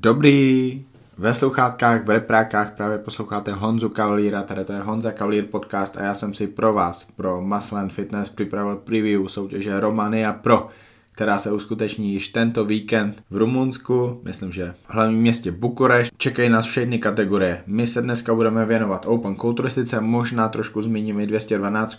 Dobrý, ve sluchátkách, v reprákách právě posloucháte Honzu Kavalíra, tady to je Honza Kavalír podcast a já jsem si pro vás, pro Maslen Fitness připravil preview soutěže Romania Pro, která se uskuteční již tento víkend v Rumunsku, myslím, že v hlavním městě Bukureš. Čekají nás všechny kategorie. My se dneska budeme věnovat Open kulturistice, možná trošku zmíním i 212,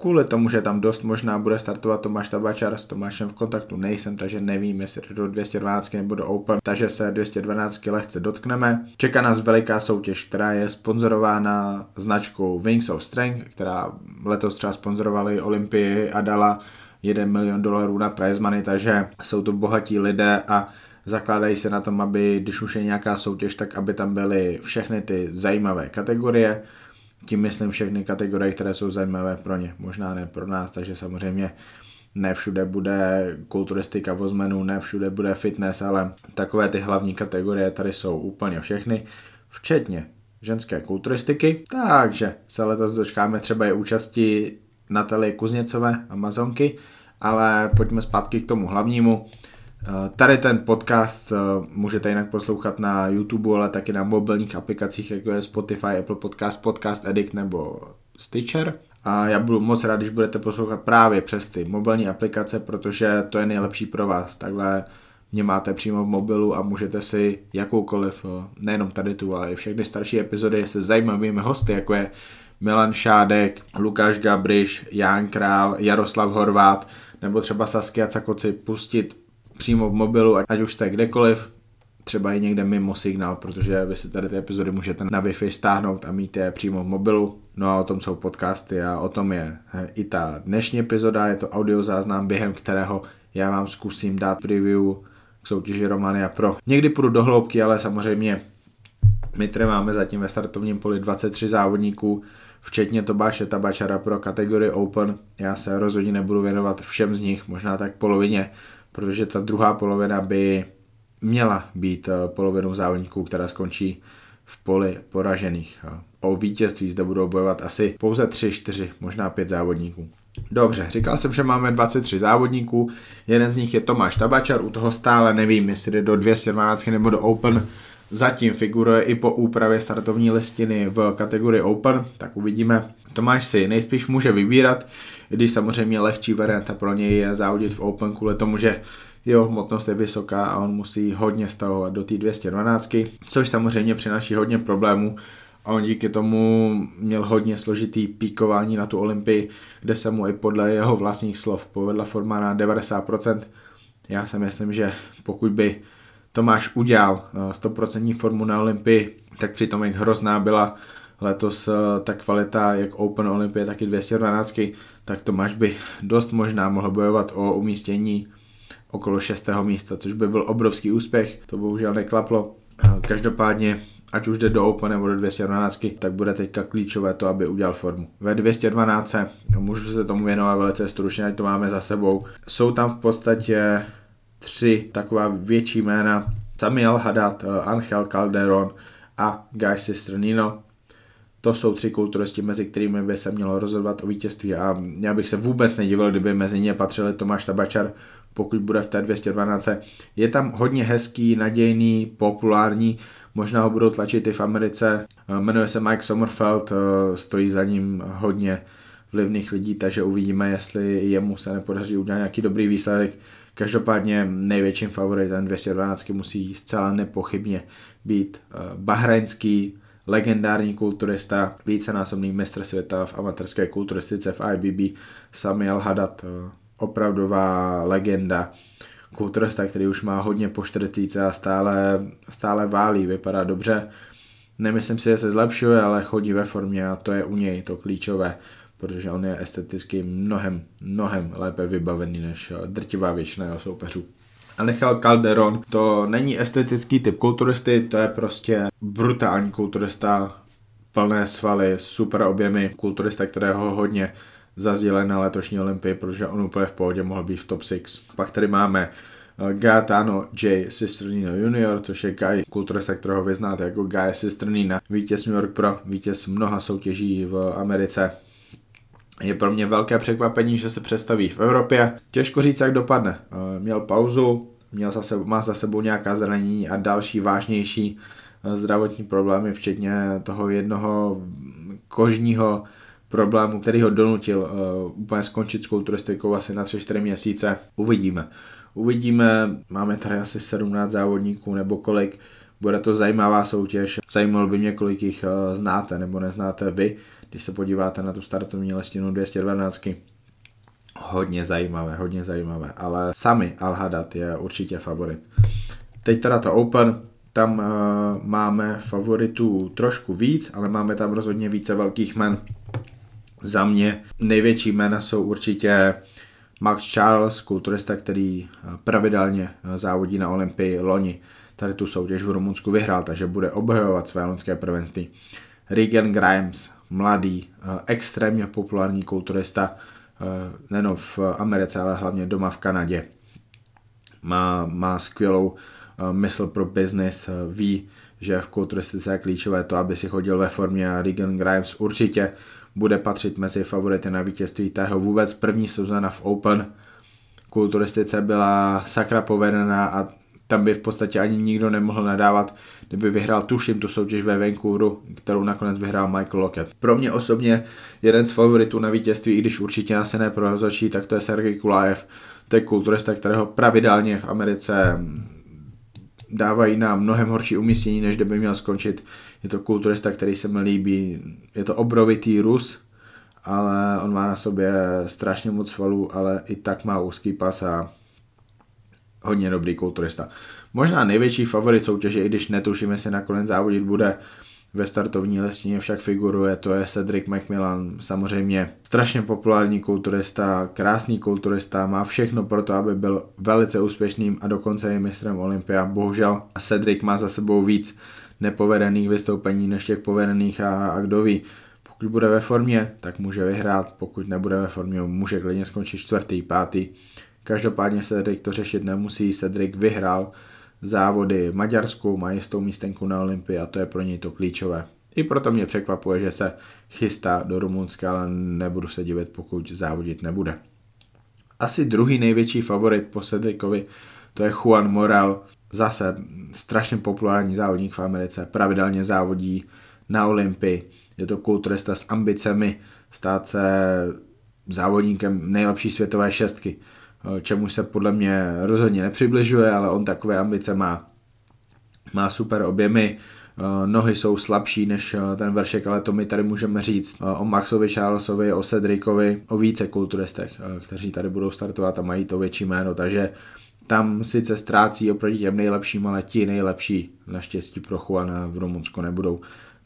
kvůli tomu, že tam dost možná bude startovat Tomáš Tabačar, s Tomášem v kontaktu nejsem, takže nevím, jestli do 212 nebo do Open, takže se 212 lehce dotkneme. Čeká nás veliká soutěž, která je sponzorována značkou Wings of Strength, která letos třeba sponzorovali Olympii a dala 1 milion dolarů na prize money, takže jsou to bohatí lidé a zakládají se na tom, aby když už je nějaká soutěž, tak aby tam byly všechny ty zajímavé kategorie, tím myslím všechny kategorie, které jsou zajímavé pro ně, možná ne pro nás, takže samozřejmě ne všude bude kulturistika vozmenů, ne všude bude fitness, ale takové ty hlavní kategorie tady jsou úplně všechny, včetně ženské kulturistiky, takže se letos dočkáme třeba i účasti Natalie Kuzněcové, Amazonky, ale pojďme zpátky k tomu hlavnímu. Eh, tady ten podcast eh, můžete jinak poslouchat na YouTube, ale taky na mobilních aplikacích, jako je Spotify, Apple Podcast, Podcast Edit nebo Stitcher. A já budu moc rád, když budete poslouchat právě přes ty mobilní aplikace, protože to je nejlepší pro vás. Takhle mě máte přímo v mobilu a můžete si jakoukoliv, eh, nejenom tady tu, ale i všechny starší epizody se zajímavými hosty, jako je Milan Šádek, Lukáš Gabriš, Jan Král, Jaroslav Horvát, nebo třeba Saskia Cakoci pustit přímo v mobilu, ať už jste kdekoliv, třeba i někde mimo signál, protože vy si tady ty epizody můžete na Wi-Fi stáhnout a mít je přímo v mobilu. No a o tom jsou podcasty a o tom je i ta dnešní epizoda, je to audio záznam, během kterého já vám zkusím dát preview k soutěži Romania Pro. Někdy půjdu do hloubky, ale samozřejmě my tady máme zatím ve startovním poli 23 závodníků, včetně Tobáše Tabačara pro kategorii Open. Já se rozhodně nebudu věnovat všem z nich, možná tak polovině, protože ta druhá polovina by měla být eh, polovinou závodníků, která skončí v poli poražených. O vítězství zde budou bojovat asi pouze 3, 4, možná 5 závodníků. Dobře, říkal jsem, že máme 23 závodníků, jeden z nich je Tomáš Tabačar, u toho stále nevím, jestli jde do 212 nebo do Open, zatím figuruje i po úpravě startovní listiny v kategorii Open, tak uvidíme. Tomáš si nejspíš může vybírat, když samozřejmě lehčí varianta pro něj je závodit v Open kvůli tomu, že jeho hmotnost je vysoká a on musí hodně stavovat do té 212, což samozřejmě přináší hodně problémů a on díky tomu měl hodně složitý píkování na tu Olympii, kde se mu i podle jeho vlastních slov povedla forma na 90%. Já si myslím, že pokud by Tomáš udělal 100% eh, formu na Olympii, tak přitom jak hrozná byla letos eh, ta kvalita jak Open Olympie, tak i 212, tak Tomáš by dost možná mohl bojovat o umístění okolo 6. místa, což by byl obrovský úspěch, to bohužel neklaplo. Eh, každopádně, ať už jde do Open nebo do 212, tak bude teďka klíčové to, aby udělal formu. Ve 212, můžu se tomu věnovat velice stručně, ať to máme za sebou. Jsou tam v podstatě tři taková větší jména, Samuel Haddad, eh, Angel Calderon a Guy Cisternino. To jsou tři kulturisti, mezi kterými by se mělo rozhodovat o vítězství a já bych se vůbec nedivil, kdyby mezi ně patřili Tomáš Tabačar, pokud bude v té 212. Je tam hodně hezký, nadějný, populární, možná ho budou tlačit i v Americe. Eh, jmenuje se Mike Sommerfeld, eh, stojí za ním hodně vlivných lidí, takže uvidíme, jestli jemu se nepodaří udělat nějaký dobrý výsledek. Každopádně největším favoritem 212 musí zcela nepochybně být eh, bahrajnský legendární kulturista, vícenásobný mistr světa v amatérské kulturistice v IBB, Samuel Haddad, eh, opravdová legenda, kulturista, který už má hodně po 40 a stále, stále válí, vypadá dobře. Nemyslím si, že se zlepšuje, ale chodí ve formě a to je u něj to klíčové protože on je esteticky mnohem, mnohem lépe vybavený než eh, drtivá většina jeho soupeřů. A nechal Calderon, to není estetický typ kulturisty, to je prostě brutální kulturista, plné svaly, super objemy, kulturista, kterého hodně zazdíleli na letošní olympii, protože on úplně v pohodě mohl být v top 6. Pak tady máme eh, Gaetano J. Sisternino Jr., což je Guy, kulturista, kterého vy znáte jako Guy Sisternina, vítěz New York Pro, vítěz mnoha soutěží v Americe, je pro mě velké překvapení, že se představí v Evropě. Těžko říct, jak dopadne. Eh, měl pauzu, měl za sebou, má za sebou nějaká zranění a další vážnější eh, zdravotní problémy, včetně toho jednoho kožního problému, který ho donutil uh, úplně skončit s kulturistikou asi na 3-4 měsíce. Uvidíme. Uvidíme, máme tady asi 17 závodníků nebo kolik. Bude to zajímavá soutěž. Zajímalo by mě, kolik jich znáte nebo neznáte vy, když se podíváte na tu startovní listinu 212. Hodně zajímavé, hodně zajímavé, ale sami Alhadat je určitě favorit. Teď teda to Open, tam uh, máme favoritů trošku víc, ale máme tam rozhodně více velkých men. Za mě největší jména jsou určitě Max Charles, kulturista, který eh, pravidelně eh, závodí na Olympii loni. Tady tu soutěž v Rumunsku vyhrál, takže bude obhajovat své loňské prvenství. Regan Grimes, mladý, extrémně populární kulturista, nejen v Americe, ale hlavně doma v Kanadě. Má, má skvělou mysl pro business, ví, že v kulturistice je klíčové to, aby si chodil ve formě a Regan Grimes určitě bude patřit mezi favority na vítězství tého vůbec první sezóna v Open. Kulturistice byla sakra povedená a tam by v podstatě ani nikdo nemohl nadávat, kdyby vyhrál tuším tu soutěž ve Vancouveru, kterou nakonec vyhrál Michael Lockett. Pro mě osobně jeden z favoritů na vítězství, i když určitě asi ne pro rozhodčí, tak to je Sergej Kulajev. To je kulturista, kterého pravidelně v Americe dávají na mnohem horší umístění, než kdyby měl skončit. Je to kulturista, který se mi líbí. Je to obrovitý Rus, ale on má na sobě strašně moc svalů, ale i tak má úzký pas a hodně dobrý kulturista. Možná největší favorit soutěže, i když netuším, jestli nakonec závodit bude, ve startovní listině však figuruje, to je Cedric McMillan, samozřejmě strašně populární kulturista, krásný kulturista, má všechno pro to, aby byl velice úspěšným a dokonce je mistrem Olympia. Bohužel Cedric má za sebou víc nepovedených vystoupení než těch povedených a, a kdo ví, pokud bude ve formě, tak může vyhrát, pokud nebude ve formě, může klidně skončit čtvrtý, pátý. Každopádně Cedric to řešit nemusí, Cedric vyhrál závody v Maďarsku, má jistou místenku na Olympii a to je pro něj to klíčové. I proto mě překvapuje, že se chystá do Rumunska, ale nebudu se divit, pokud závodit nebude. Asi druhý největší favorit po Cedricovi, to je Juan Moral, zase strašně populární závodník v Americe, pravidelně závodí na Olympii, je to kulturista s ambicemi stát se závodníkem nejlepší světové šestky. Eh, čemu se podle mě rozhodně nepřibližuje, ale on takové ambice má. Má super objemy, eh, nohy jsou slabší než eh, ten vršek, ale to my tady můžeme říct o Maxovi Charlesovi, o Cedricovi, o více kulturistech, kteří tady budou startovat a mají to větší jméno, takže tam sice ztrácí oproti těm nejlepším, ale ti nejlepší naštěstí pro Juana v Rumunsku nebudou.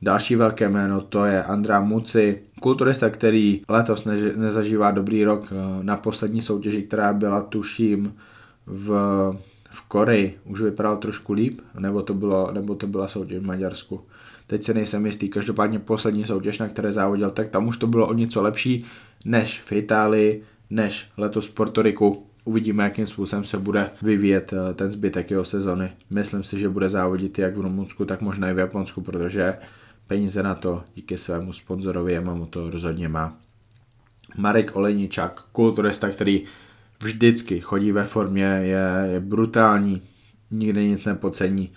Další velké jméno to je Andrá Muci, kulturista, který letos ne- nezažívá dobrý rok eh, na poslední soutěži, která byla tuším v, v Koreji. Už vypadal trošku líp, nebo to, bylo, nebo to byla soutěž v Maďarsku. Teď se nejsem jistý, každopádně poslední soutěž, na které závodil, tak tam už to bylo o něco lepší než v Itálii, než letos v Portoriku. Uvidíme, jakým způsobem se bude vyvíjet eh, ten zbytek jeho sezony. Myslím si, že bude závodit jak v Rumunsku, tak možná i v Japonsku, protože peníze na to díky svému sponzorovi Yamamoto to rozhodně má. Marek Olejničák, kulturista, který vždycky chodí ve formě, je, je brutální, nikdy nic nepocení.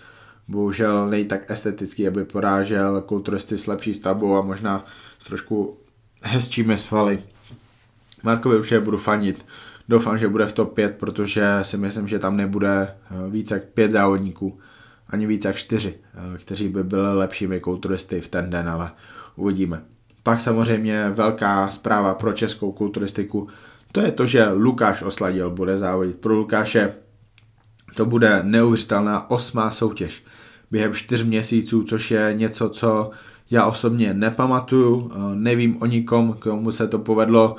Bohužel nej tak estetický, aby porážel kulturisty s lepší stavbou a možná s trošku hezčími svaly. Markovi určitě budu fanit. Doufám, že bude v top 5, protože si myslím, že tam nebude více jak 5 závodníků, ani víc jak čtyři, eh, kteří by byli lepšími kulturisty v ten den, ale uvidíme. Pak samozřejmě velká zpráva pro českou kulturistiku, to je to, že Lukáš Osladil bude závodit. Pro Lukáše to bude neuvěřitelná osmá soutěž během čtyř měsíců, což je něco, co já osobně nepamatuju, eh, nevím o nikom, komu se to povedlo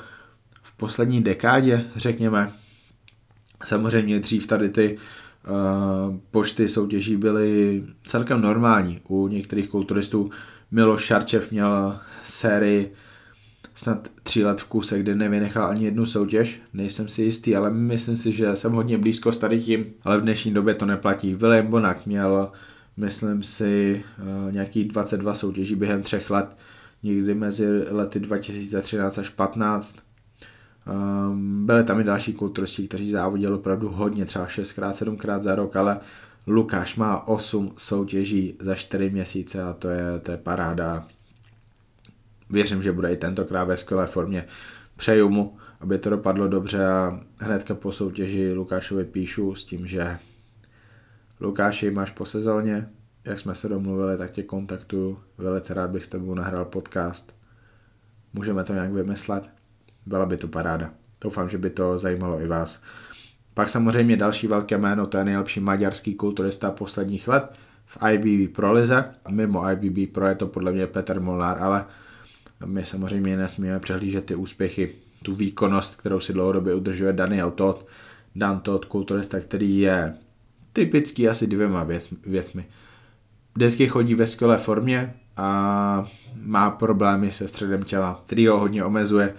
v poslední dekádě, řekněme. Samozřejmě dřív tady ty počty soutěží byly celkem normální. U některých kulturistů Miloš Šarčev měl sérii snad tři let v kuse, kde nevynechal ani jednu soutěž. Nejsem si jistý, ale myslím si, že jsem hodně blízko s tady tím, ale v dnešní době to neplatí. William Bonak měl, myslím si, eh, nějakých 22 soutěží během třech let, někdy mezi lety 2013 až 15. Um, byly tam i další kulturisti, kteří závodili opravdu hodně, třeba 6x, 7x za rok, ale Lukáš má 8 soutěží za 4 měsíce a to je, to je paráda. Věřím, že bude i tentokrát ve skvělé formě. Přeju mu, aby to dopadlo dobře a hnedka po soutěži Lukášovi píšu s tím, že Lukáši, máš po sezóně, jak jsme se domluvili, tak tě kontaktuju. Velice rád bych s tebou nahrál podcast. Můžeme to nějak vymyslet. Byla by to paráda. Doufám, že by to zajímalo i vás. Pak samozřejmě další velké jméno, to je nejlepší maďarský kulturista posledních let v IBB Pro lize. Mimo IBB Pro je to podle mě Petr Molnár, ale my samozřejmě nesmíme přehlížet ty úspěchy, tu výkonnost, kterou si dlouhodobě udržuje Daniel Todd. Dan Todd, kulturista, který je typický asi dvěma věc, věcmi. Vždycky chodí ve skvělé formě a má problémy se středem těla, který ho hodně omezuje.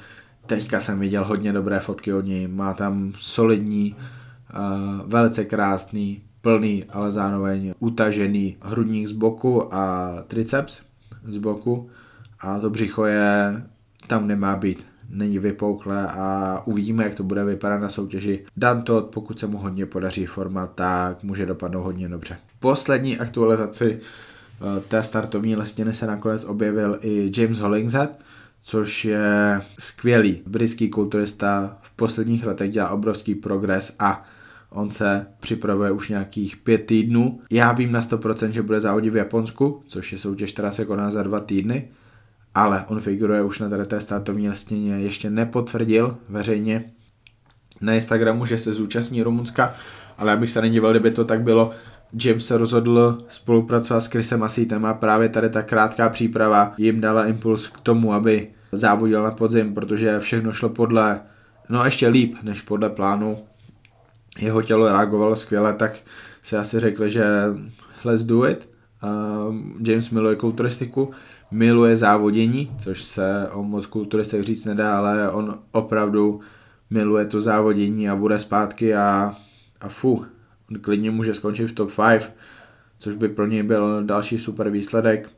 Teďka jsem viděl hodně dobré fotky od něj, má tam solidní, uh, velice krásný, plný, ale zároveň utažený hrudník z boku a triceps z boku a to břicho je, tam nemá být, není vypouklé a uvidíme, jak to bude vypadat na soutěži. Dan to, pokud se mu hodně podaří forma, tak může dopadnout hodně dobře. Poslední aktualizaci eh, té startovní listiny se nakonec objevil i James Hollingshead, což je skvělý britský kulturista, v posledních letech dělá obrovský progres a on se připravuje už nějakých pět týdnů. Já vím na 100%, že bude závodit v Japonsku, což je soutěž, která se koná za dva týdny, ale on figuruje už na tady té startovní listině, ještě nepotvrdil veřejně na Instagramu, že se zúčastní Rumunska, ale já bych se nedíval, kdyby to tak bylo. James se rozhodl spolupracovat s Chrisem Asítem a právě tady ta krátká příprava jim dala impuls k tomu, aby závodil na podzim, protože všechno šlo podle, no ještě líp než podle plánu. Jeho tělo reagovalo skvěle, tak si asi řekli, že let's do it. Uh, James miluje kulturistiku, miluje závodění, což se o moc kulturistech říct nedá, ale on opravdu miluje to závodění a bude zpátky a, a fu, klidně může skončit v top 5, což by pro něj byl další super výsledek.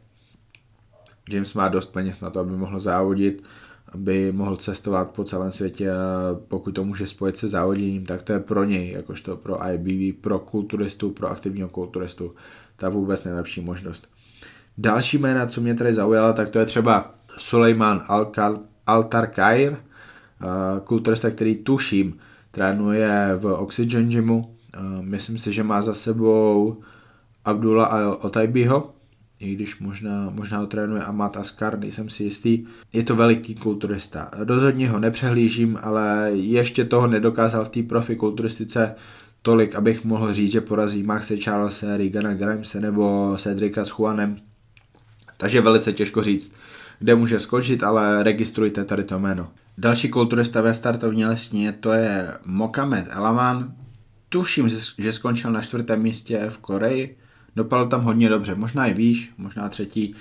James má dost peněz na to, aby mohl závodit, aby mohl cestovat po celém světě a pokud to může spojit se závoděním, tak to je pro něj, jakožto pro IBV, pro kulturistu, pro aktivního kulturistu, ta vůbec nejlepší možnost. Další jména, co mě tady zaujala, tak to je třeba Suleiman Altarkair, kulturista, který tuším, trénuje v Oxygen Gymu. Myslím si, že má za sebou Abdullah Al-Otaibiho, i když možná, možná ho trénuje Amat Askar, nejsem si jistý. Je to veliký kulturista. Rozhodně ho nepřehlížím, ale ještě toho nedokázal v té profi kulturistice tolik, abych mohl říct, že porazí Maxe Charlesa, Rigana Grimese nebo Cedrica s Juanem. Takže velice těžko říct, kde může skončit, ale registrujte tady to jméno. Další kulturista ve startovní lesní to je Mokamed Elaman. Tuším, že skončil na čtvrtém místě v Koreji. Dopadl tam hodně dobře, možná i výš, možná třetí,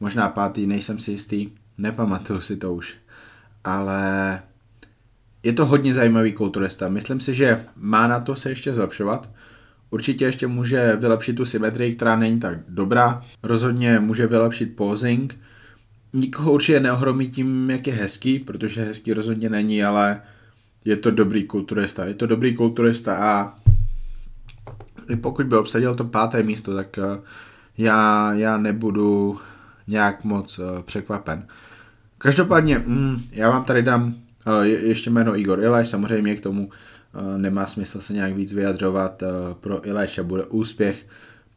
možná pátý, nejsem si jistý, nepamatuju si to už. Ale je to hodně zajímavý kulturista. Myslím si, že má na to se ještě zlepšovat. Určitě ještě může vylepšit tu symetrii, která není tak dobrá. Rozhodně může vylepšit posing. Nikoho určitě neohromí tím, jak je hezký, protože hezký rozhodně není, ale je to dobrý kulturista. Je to dobrý kulturista a pokud by obsadil to páté místo, tak eh, já, já nebudu nějak moc eh, překvapen. Každopádně, mm, já vám tady dám uh, ještě jméno Igor Ilaj, samozřejmě k tomu nemá smysl se nějak víc vyjadřovat. Pro Ilajša bude úspěch,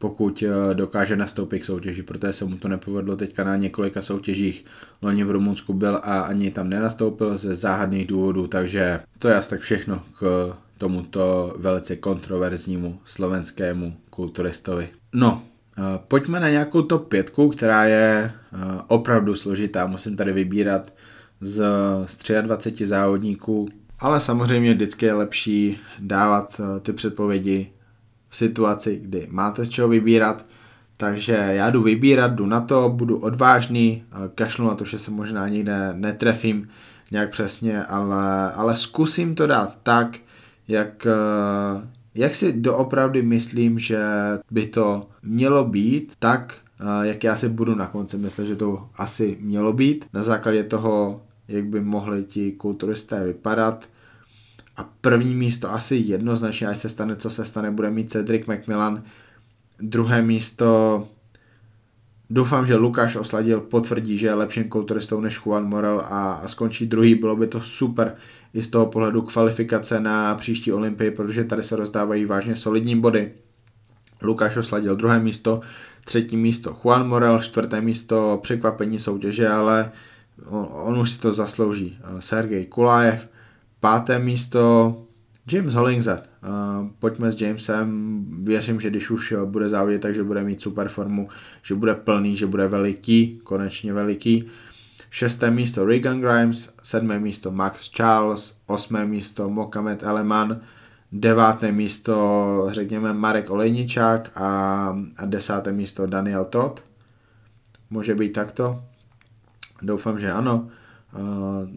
pokud dokáže nastoupit k soutěži, protože se mu to nepovedlo teďka na několika soutěžích. Loni v Rumunsku byl a ani tam nenastoupil ze záhadných důvodů, takže to je asi tak všechno k tomuto velice kontroverznímu slovenskému kulturistovi. No, pojďme na nějakou top pětku, která je opravdu složitá. Musím tady vybírat z, z 23 závodníků, ale samozřejmě vždycky je lepší dávat ty předpovědi v situaci, kdy máte z čeho vybírat. Takže já jdu vybírat, jdu na to, budu odvážný, kašlu na to, že se možná nikde netrefím nějak přesně, ale, ale zkusím to dát tak, jak, eh, jak si doopravdy myslím, že by to mělo být, tak eh, jak já si budu na konci myslet, že to asi mělo být, na základě toho, jak by mohli ti kulturisté vypadat. A první místo asi jednoznačně, až se stane, co se stane, bude mít Cedric McMillan. Druhé místo Doufám, že Lukáš Osladil potvrdí, že je lepším kulturistou než Juan Morel a, a skončí druhý. Bylo by to super i z toho pohledu kvalifikace na příští olympii, protože tady se rozdávají vážně solidní body. Lukáš Osladil druhé místo, třetí místo Juan Morel, čtvrté místo překvapení soutěže, ale on, on už si to zaslouží. Sergej Kulajev, páté místo James Hollingshead. Uh, pojďme s Jamesem, věřím, že když už bude závodit, takže bude mít super formu, že bude plný, že bude veliký, konečně veliký. Šesté místo Regan Grimes, sedmé místo Max Charles, osmé místo Mohamed Eleman, deváté místo řekněme Marek Olejničák a, a desáté místo Daniel Todd. Může být takto? Doufám, že ano. Uh,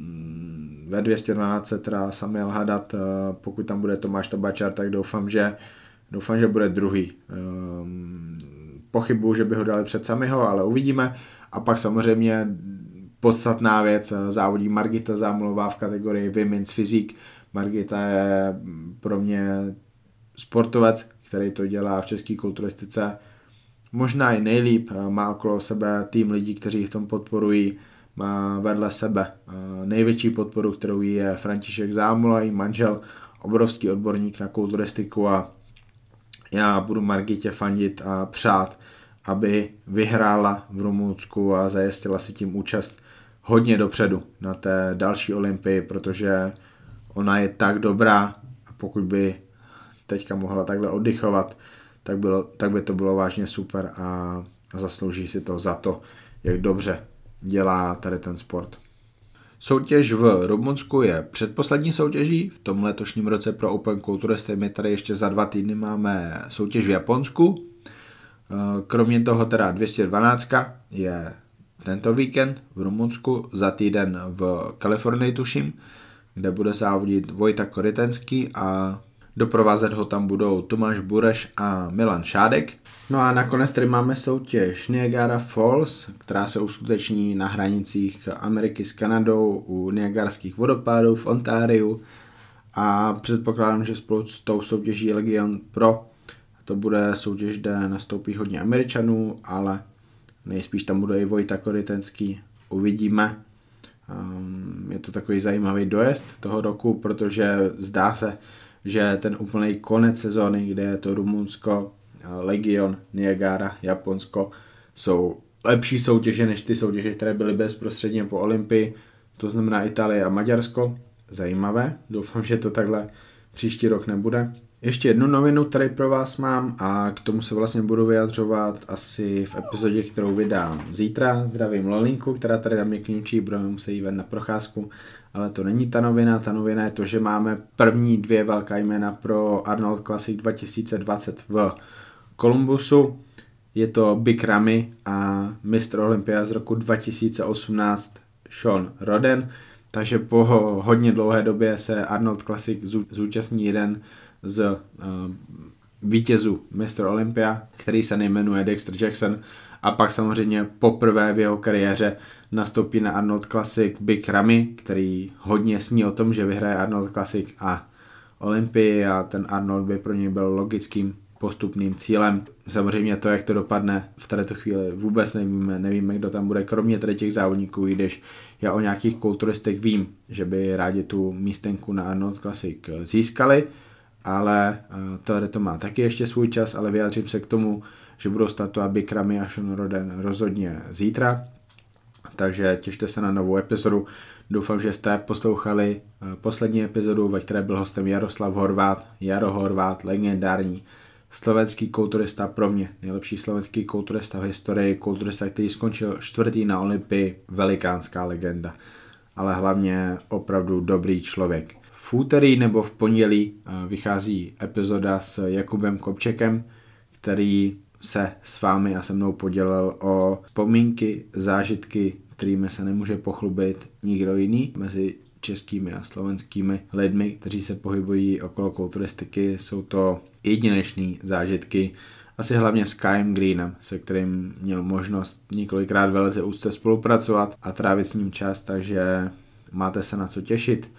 ve 212 se teda Samuel Hadat, uh, pokud tam bude Tomáš Tobačar, tak doufám, že doufám, že bude druhý. Um, pochybuju, že by ho dali před Samiho, ale uvidíme. A pak samozřejmě podstatná věc, závodí Margita Zámulová v kategorii Women's Physique. Margita je pro mě sportovec, který to dělá v české kulturistice možná i nejlíp, má okolo sebe tým lidí, kteří v tom podporují, má vedle sebe největší podporu, kterou je František Zámula, i manžel, obrovský odborník na kulturistiku a já budu Margitě fandit a přát, aby vyhrála v Rumunsku a zajistila si tím účast hodně dopředu na té další olympii, protože ona je tak dobrá a pokud by teďka mohla takhle oddychovat, tak, bylo, tak by to bylo vážně super a zaslouží si to za to, jak dobře dělá tady ten sport. Soutěž v Rumunsku je předposlední soutěží, v tom letošním roce pro Open Culturisty my tady ještě za dva týdny máme soutěž v Japonsku. Kromě toho teda 212 je tento víkend v Rumunsku, za týden v Kalifornii tuším, kde bude závodit Vojta Koritenský a Doprovázet ho tam budou Tomáš Bureš a Milan Šádek. No a nakonec tady máme soutěž Niagara Falls, která se uskuteční na hranicích Ameriky s Kanadou u Niagarských vodopádů v Ontáriu a předpokládám, že spolu s tou soutěží Legion Pro to bude soutěž, kde nastoupí hodně Američanů, ale nejspíš tam bude i Vojta Koritenský, uvidíme. Um, je to takový zajímavý dojezd toho roku, protože zdá se, že ten úplný konec sezóny, kde je to Rumunsko, Legion, Niagara, Japonsko, jsou lepší soutěže než ty soutěže, které byly bezprostředně po Olympii, to znamená Itálie a Maďarsko. Zajímavé, doufám, že to takhle příští rok nebude. Ještě jednu novinu tady pro vás mám a k tomu se vlastně budu vyjadřovat asi v epizodě, kterou vydám zítra. Zdravím Lolinku, která tady na mě kňučí, budeme muset jít ven na procházku, ale to není ta novina, ta novina je to, že máme první dvě velká jména pro Arnold Classic 2020 v Kolumbusu. Je to Big Ramy a Mr. Olympia z roku 2018 Sean Roden. Takže po hodně dlouhé době se Arnold Classic zúčastní jeden z uh, vítězů Mr. Olympia, který se nejmenuje Dexter Jackson a pak samozřejmě poprvé v jeho kariéře nastoupí na Arnold Classic Big Ramy, který hodně sní o tom, že vyhraje Arnold Classic a Olympii a ten Arnold by pro něj byl logickým postupným cílem. Samozřejmě to, jak to dopadne v této chvíli vůbec nevíme, nevíme, kdo tam bude, kromě tady těch závodníků, i když já o nějakých kulturistech vím, že by rádi tu místenku na Arnold Classic získali, ale eh, to, to má taky ještě svůj čas, ale vyjádřím se k tomu, že budou startovat Bikrami a Sean Roden rozhodně zítra, takže těšte se na novou epizodu. Doufám, že jste poslouchali eh, poslední epizodu, ve které byl hostem Jaroslav Horvát, Jaro Horvát, legendární slovenský kulturista pro mě, nejlepší slovenský kulturista v historii, kulturista, který skončil čtvrtý na Olympii, velikánská legenda, ale hlavně opravdu dobrý člověk. V úterý nebo v pondělí eh, vychází epizoda s Jakubem Kopčekem, který se s vámi a se mnou podělil o vzpomínky, zážitky, kterými se nemůže pochlubit nikdo jiný mezi českými a slovenskými lidmi, kteří se pohybují okolo kulturistiky. Jsou to jedinečné zážitky, asi hlavně s Kajem Greenem, se kterým měl možnost několikrát velice úzce spolupracovat a trávit s ním čas, takže máte se na co těšit.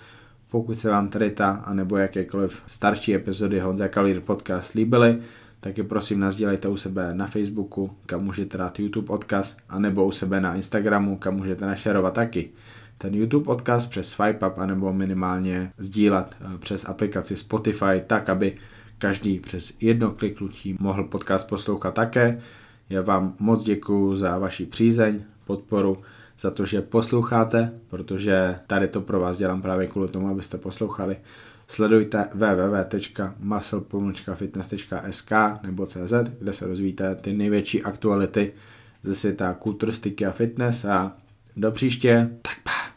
Pokud se vám tady ta, anebo jakékoliv starší epizody Honza Kalír podcast líbily, tak je prosím nazdílejte u sebe na Facebooku, kam můžete dát YouTube odkaz, anebo u sebe na Instagramu, kam můžete našerovat taky. Ten YouTube odkaz přes Swipe Up, anebo minimálně sdílet eh, přes aplikaci Spotify, tak aby každý přes jedno kliknutí mohl podcast poslouchat také. Já vám moc děkuji za vaši přízeň, podporu, za to, že posloucháte, protože tady to pro vás dělám právě kvůli tomu, abyste poslouchali. Sledujte www.muscle.fitness.sk nebo CZ, kde se dozvíte ty největší aktuality ze světa kulturistiky a fitness a do příště, tak pa.